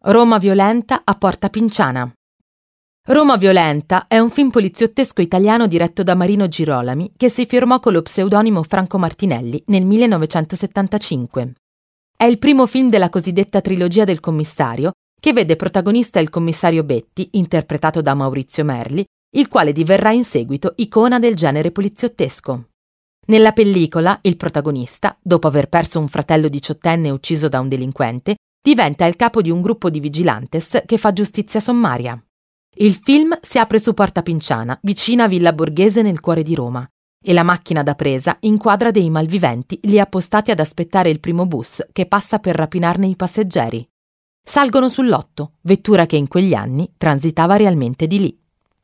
Roma violenta a Porta Pinciana. Roma violenta è un film poliziottesco italiano diretto da Marino Girolami che si firmò con lo pseudonimo Franco Martinelli nel 1975. È il primo film della cosiddetta trilogia del commissario che vede protagonista il commissario Betti, interpretato da Maurizio Merli, il quale diverrà in seguito icona del genere poliziottesco. Nella pellicola, il protagonista, dopo aver perso un fratello diciottenne ucciso da un delinquente, diventa il capo di un gruppo di vigilantes che fa giustizia sommaria. Il film si apre su Porta Pinciana, vicina a Villa Borghese nel cuore di Roma, e la macchina da presa inquadra dei malviventi lì appostati ad aspettare il primo bus che passa per rapinarne i passeggeri. Salgono sull'otto, vettura che in quegli anni transitava realmente di lì.